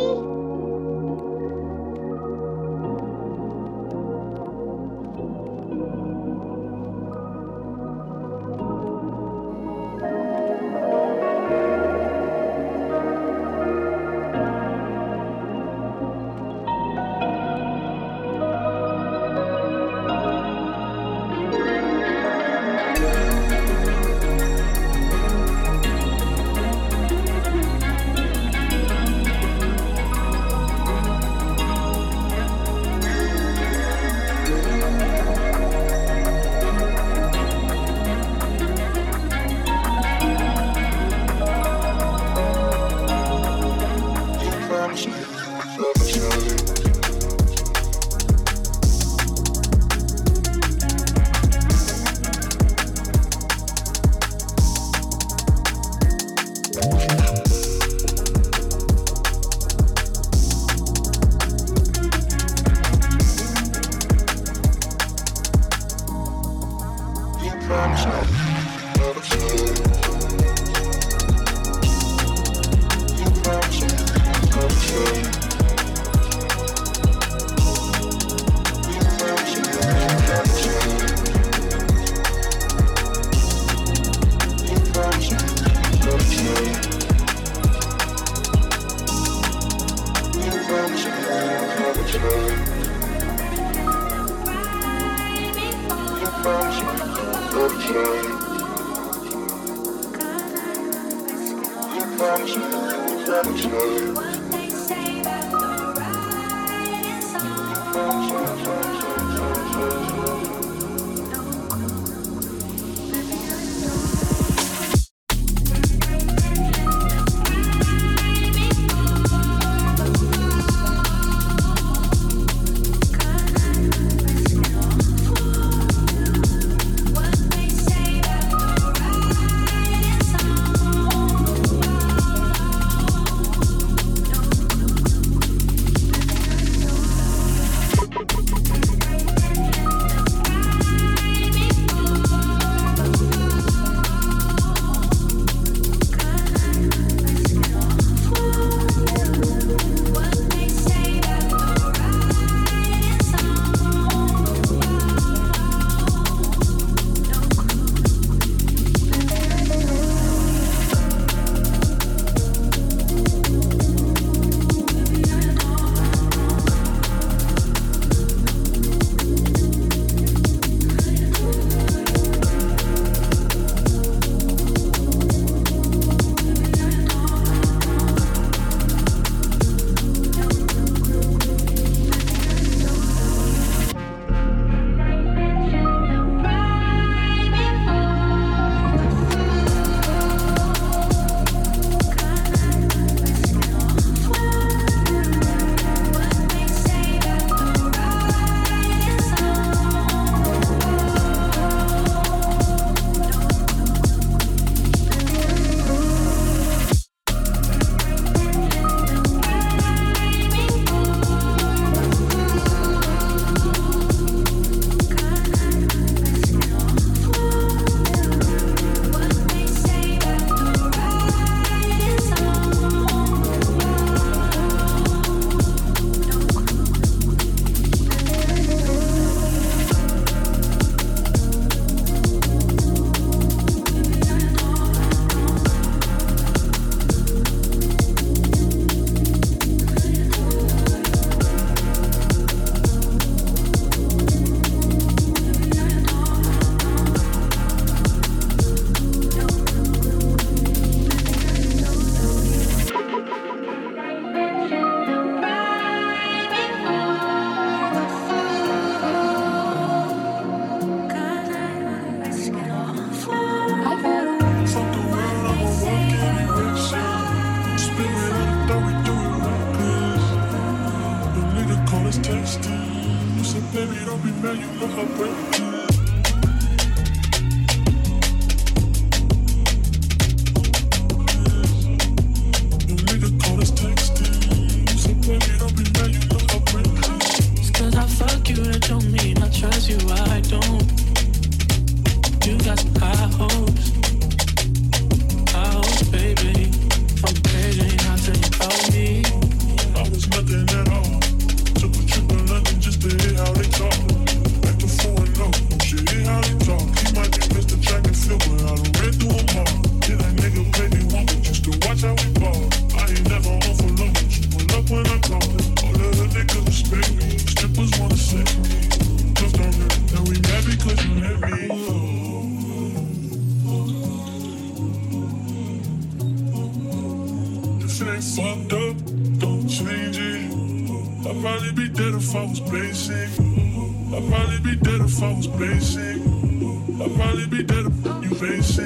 You.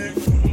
You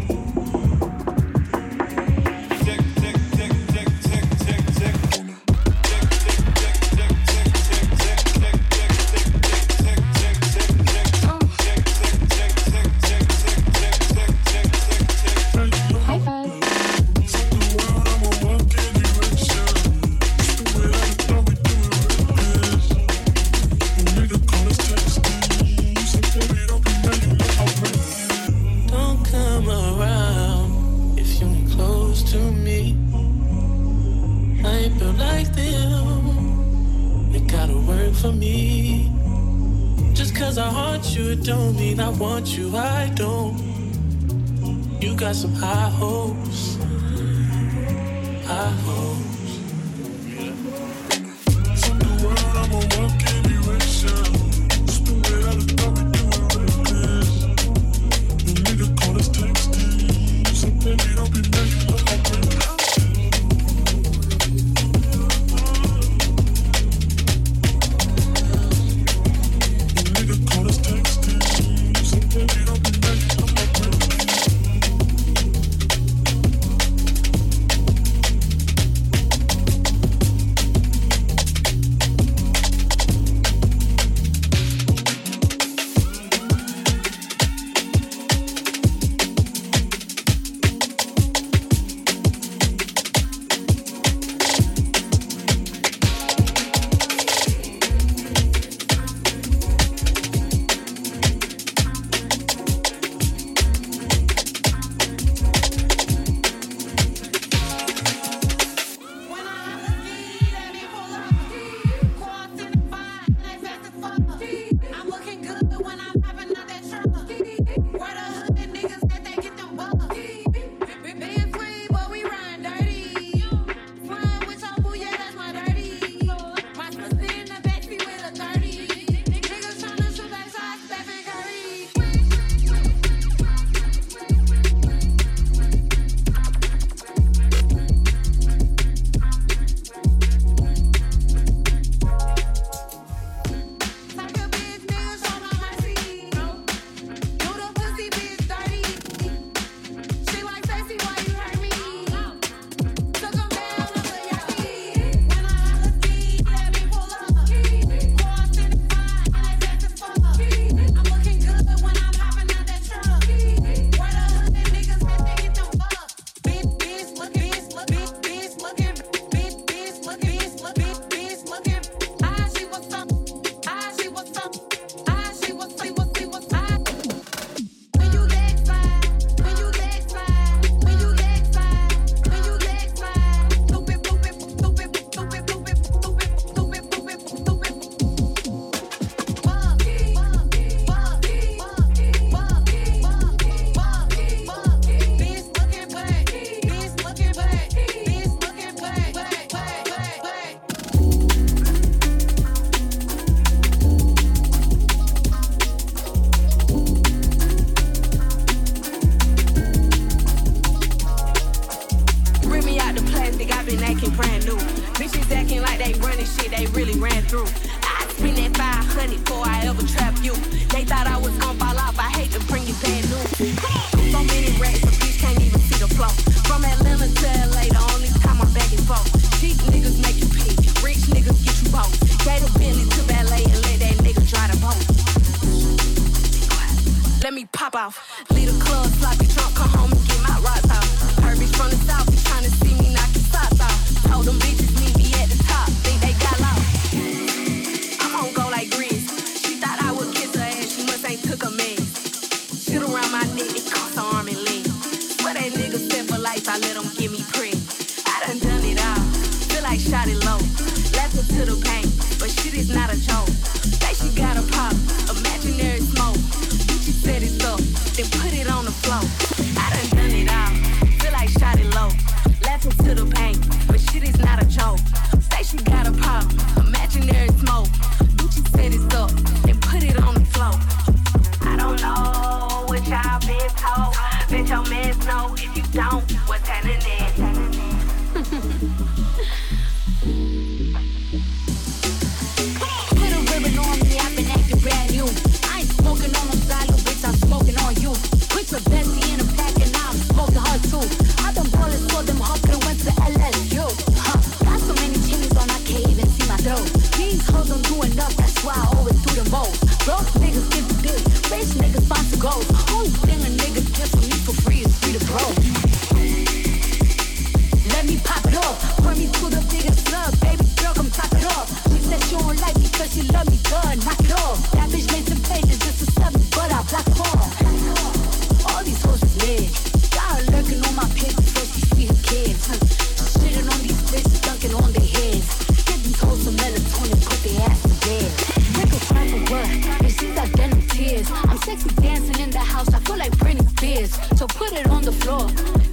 so put it on the floor.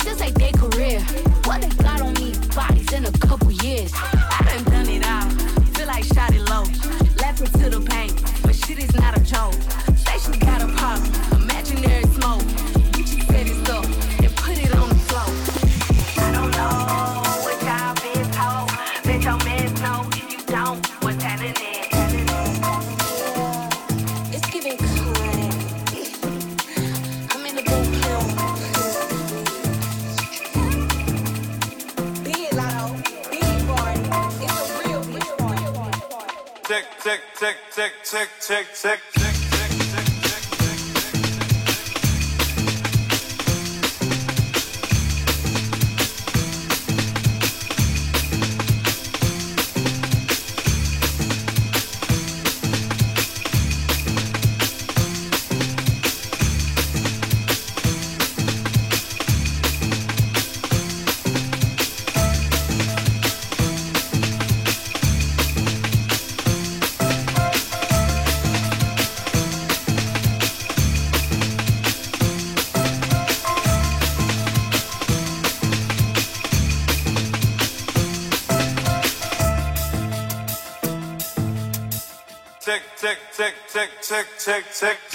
Just like their career, what they Was it something I said?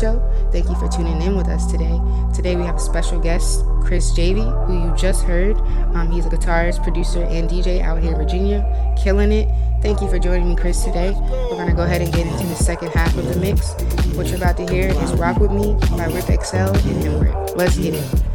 Show. Thank you for tuning in with us today. Today we have a special guest, Chriz Javey, who you just heard. Um, he's a guitarist, producer, and DJ out here in Virginia, killing it. Thank you for joining me, Chriz, today. We're going to go ahead and get into the second half of the mix. What you're about to hear is Rock With Me by Rip XL and Hemrick. Let's get it.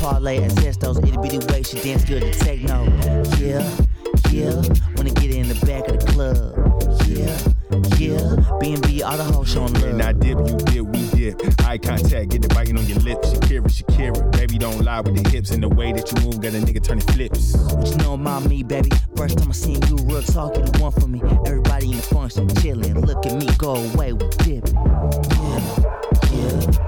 Parlay at Zestos. It'll be the way she dance good to techno. Yeah, yeah. Wanna get in the back of the club. Yeah. Yeah, B&B, all the hoes showing love. And I dip, you dip, we dip. Eye contact, get the biting on your lips. Shakira, Shakira. Baby, don't lie with the hips and the way that you move. Got a nigga turning flips. What you know about me, baby? First time I seen you, real talk, you the one for me. Everybody in the function, chillin'. Look at me, go away, we dipping. Yeah, yeah.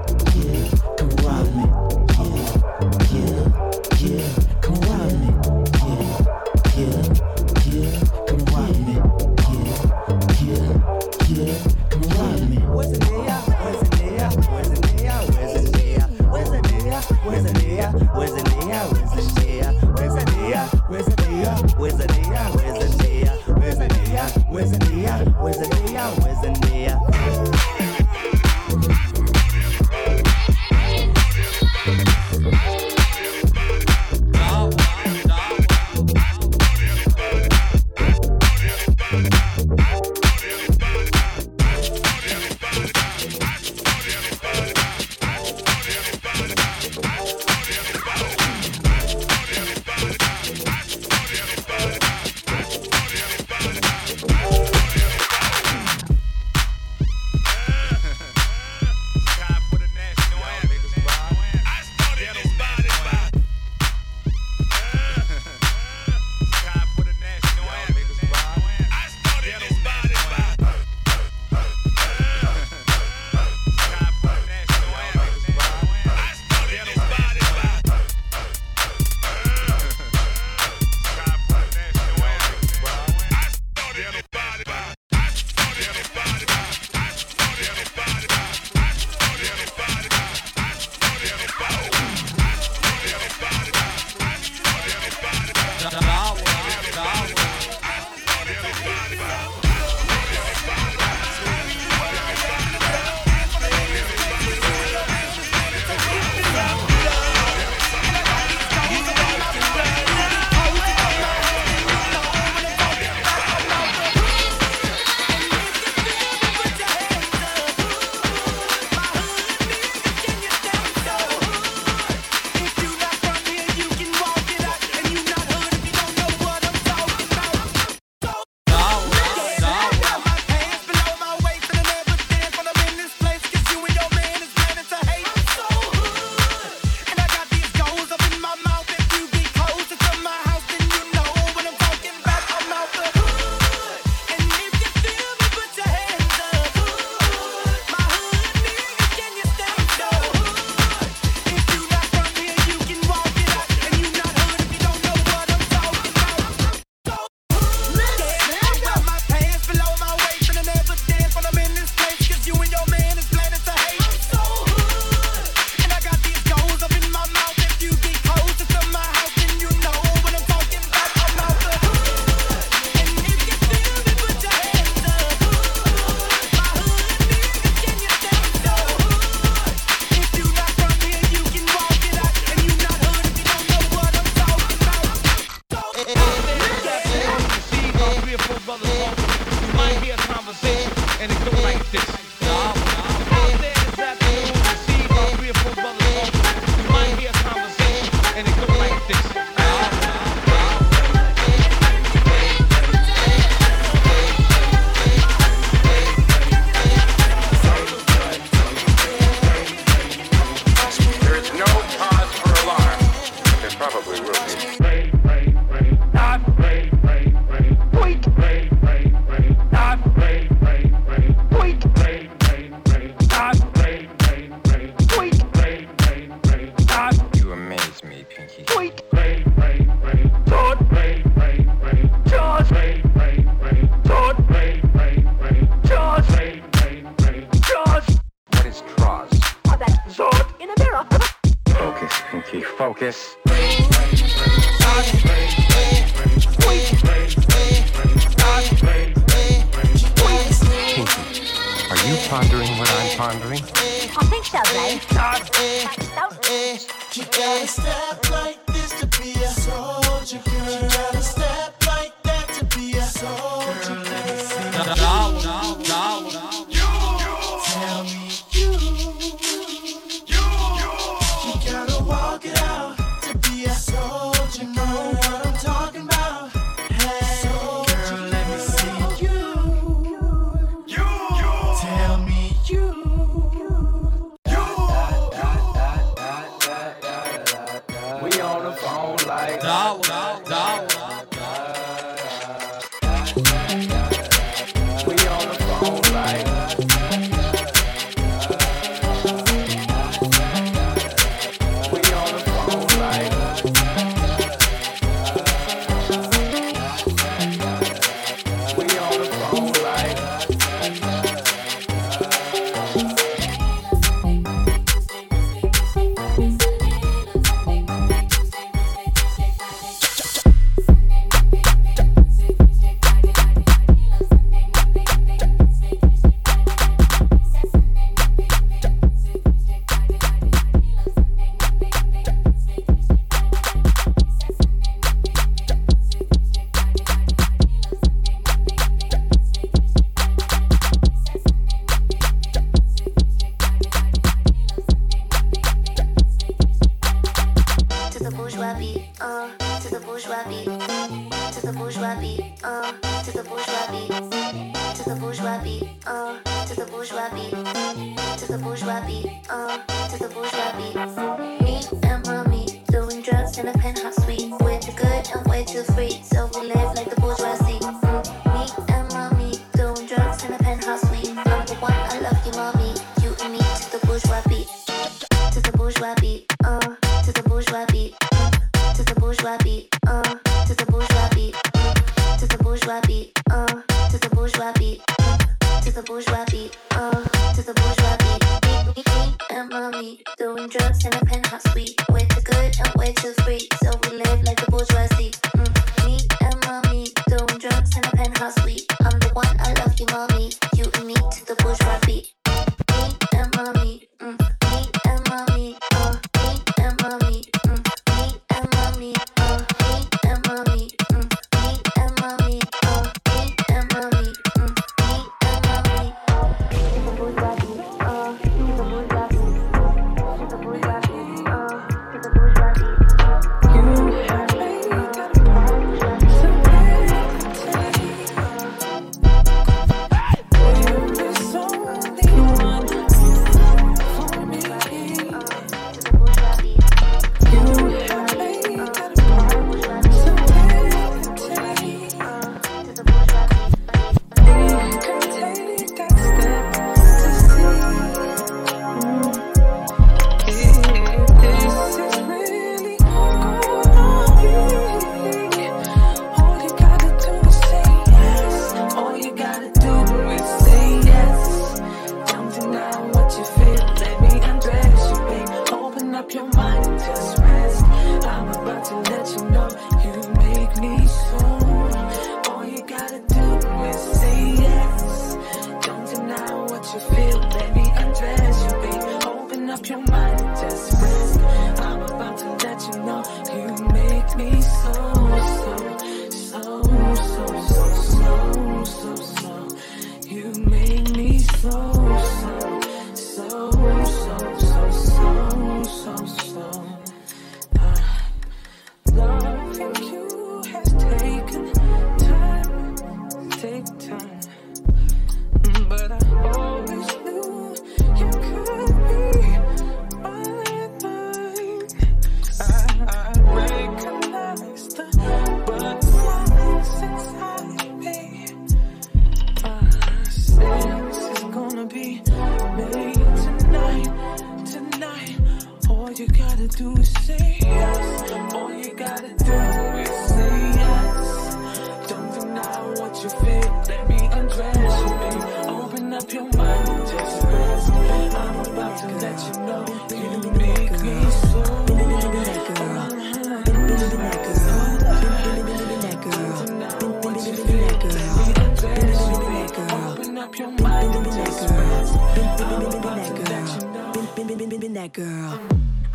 That girl.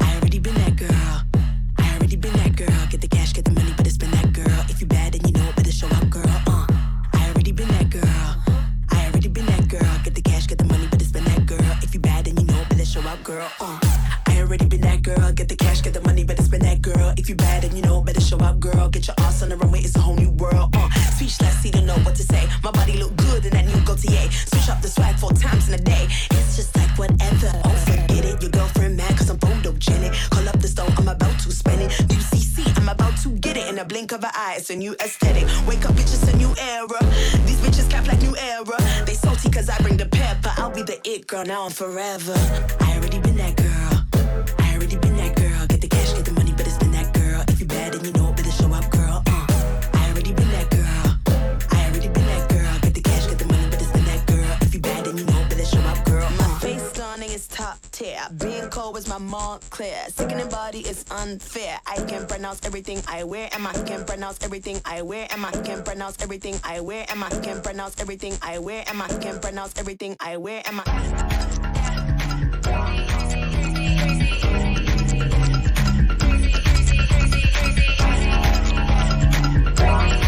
I already been that girl. I already been that girl. Get the cash, get the money, but it's been that girl. If you bad, then you know it, better show up, girl. Uh, I already been that girl. I already been that girl. Get the cash, get the money, but it's been that girl. If you bad, then you know it, better show up, girl. Uh, I already been that girl. Get the cash, get the money, but it's been that girl. If you bad, then you know it, better show up, girl. Get your girl now and forever. I already been that girl. I already been that girl. Get the cash, get the money, but it's been that girl. If you bad, then you know it, better show up, girl. Uh, I already been that girl. I already been that girl. Get the cash, get the money, but it's been that girl. If you bad, then you know it, better show up, girl. My face stunning is top tier. Being cold is my Moncler. Sickening body is unfair. Pronounce everything I wear, and I can pronounce everything I wear, and I can pronounce everything I wear, and I can pronounce everything I wear, and I can pronounce everything I wear, and I. That's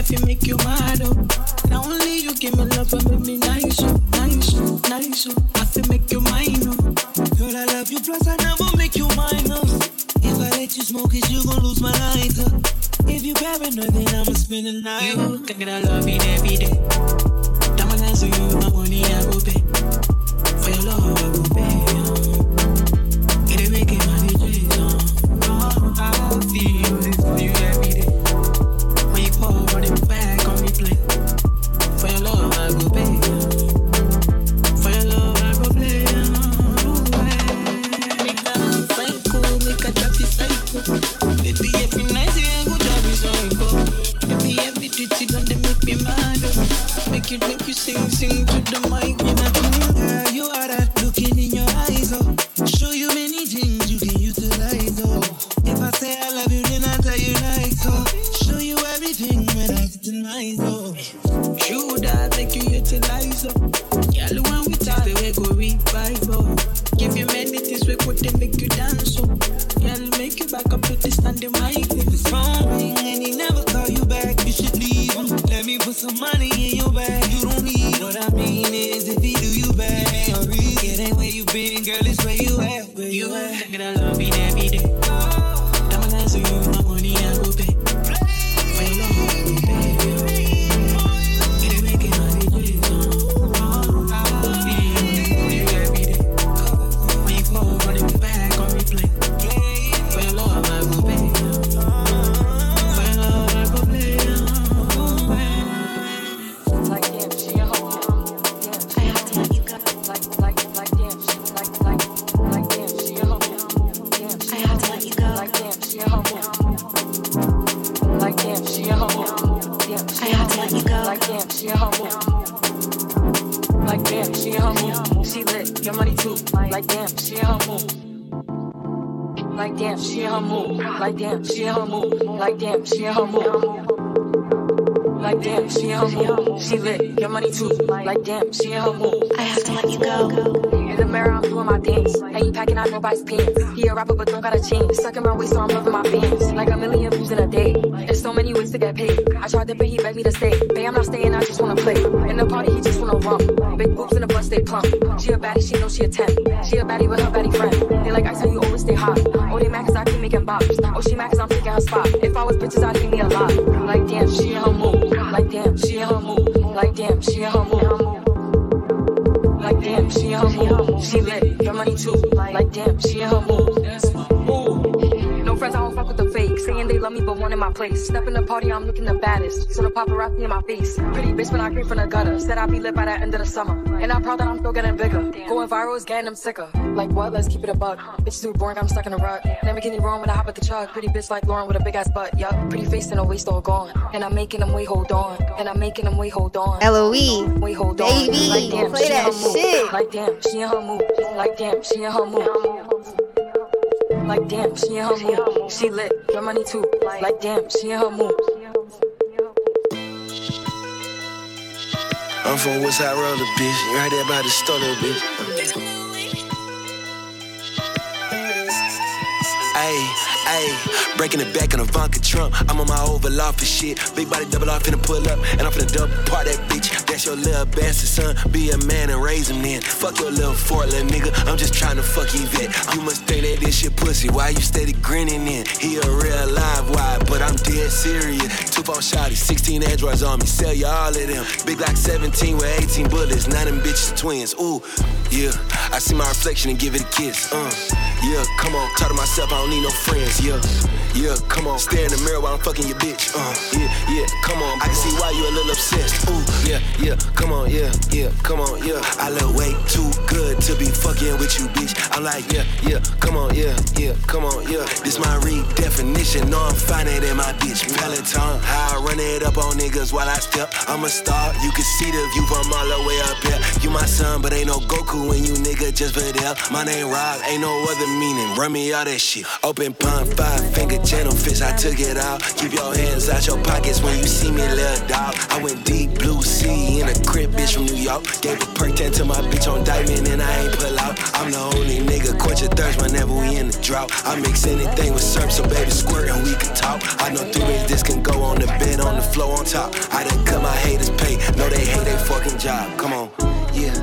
life, you make you mad. Oh. Now only you give me love, but 22. Like, damn, she in her mood. I have to let you go. In the mirror, I'm doing my dance. I ain't packing out nobody's pants. He a rapper, but don't got a chance. Sucking my waist, so I'm loving my fans. Like a million views in a day. There's so many ways to get paid. I tried to, but he begged me to stay. Bae, I'm not staying, I just wanna play. In the party, he just wanna rump. Big boobs in the bus, they plump. She a baddie, she know she a 10. She a baddie with her baddie friend. They like ice, how you always stay hot. Oh, they mad cause I keep making bops. Oh, she mad cause I'm taking her spot. If I was bitches, I'd leave me a lot. My place. Step in the party, I'm looking the baddest. So the paparazzi in my face. Pretty bitch when I came from the gutter. Said I'd be lit by the end of the summer. And I'm proud that I'm still getting bigger. Going viral is getting them sicker. Like what? Let's keep it a bug. Bitch too boring, I'm stuck in a rut. Never get me wrong when I hop at the truck. Pretty bitch like Lauren with a big ass butt. Yup. Pretty face and a waist all gone. And I'm making them wait, hold on. And I'm making them wait, hold on. LOE. Wait, hold on. Baby, like damn, play that shit. Like damn, she in her mood. Like damn, she in her mood. Like damn, she in her mood. She lit, your money too. Like damn, she in her mood. I'm from Westside Roller, bitch. Right there by the store, bitch. Ayy, ayy, breaking it back in a Vanka Trump. I'm on my Oval Office shit. Big body double off finna pull up, and I'm finna double part that bitch. That's your little bastard son. Be a man and raise him then. Fuck your little fort, little nigga. I'm just trying to fuck vet. You must think that this shit pussy. Why you steady grinning in? He a real live wire, but I'm dead serious. Two phone shotty, 16 androids on me. Sell you all of them. Big like 17 with 18 bullets. None of them bitches twins. Ooh, yeah. I see my reflection and give it a kiss. Uh, yeah, come on. Talk to myself, I don't need no friends. Yeah, yeah, come on. Stare in the mirror while I'm fucking your bitch. Uh, yeah, yeah, come on. I can see why you a little obsessed. Ooh, yeah, yeah, come on, yeah, yeah, come on, yeah. I look way too good to be fucking with you, bitch. I'm like, yeah, yeah, come on, yeah, yeah, come on, yeah. This my redefinition. No, I'm finding in my bitch. Peloton, how I run it up on niggas while I step. I'm a star. You can see the view from all the way up here. You my son, but ain't no Goku when you nigga just there. My name Rob, ain't no other meaning. Run me all that shit. Open palm, five finger gentle fist. I took it out. Keep your hands out your pockets when you see me, little dog. I went deep blue sea in a crib, bitch from New York. Gave a perk 10 to my bitch on diamond and I ain't pull out. I'm the only nigga quench your thirst whenever we in the drought. I mix anything with syrup, so baby squirt and we can talk. I know three ways this can go on the bed, on the floor, on top. I done cut my haters pay. No, they hate their fucking job. Come on. Yeah,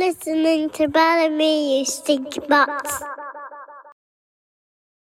listening to Balamii, you stinky box.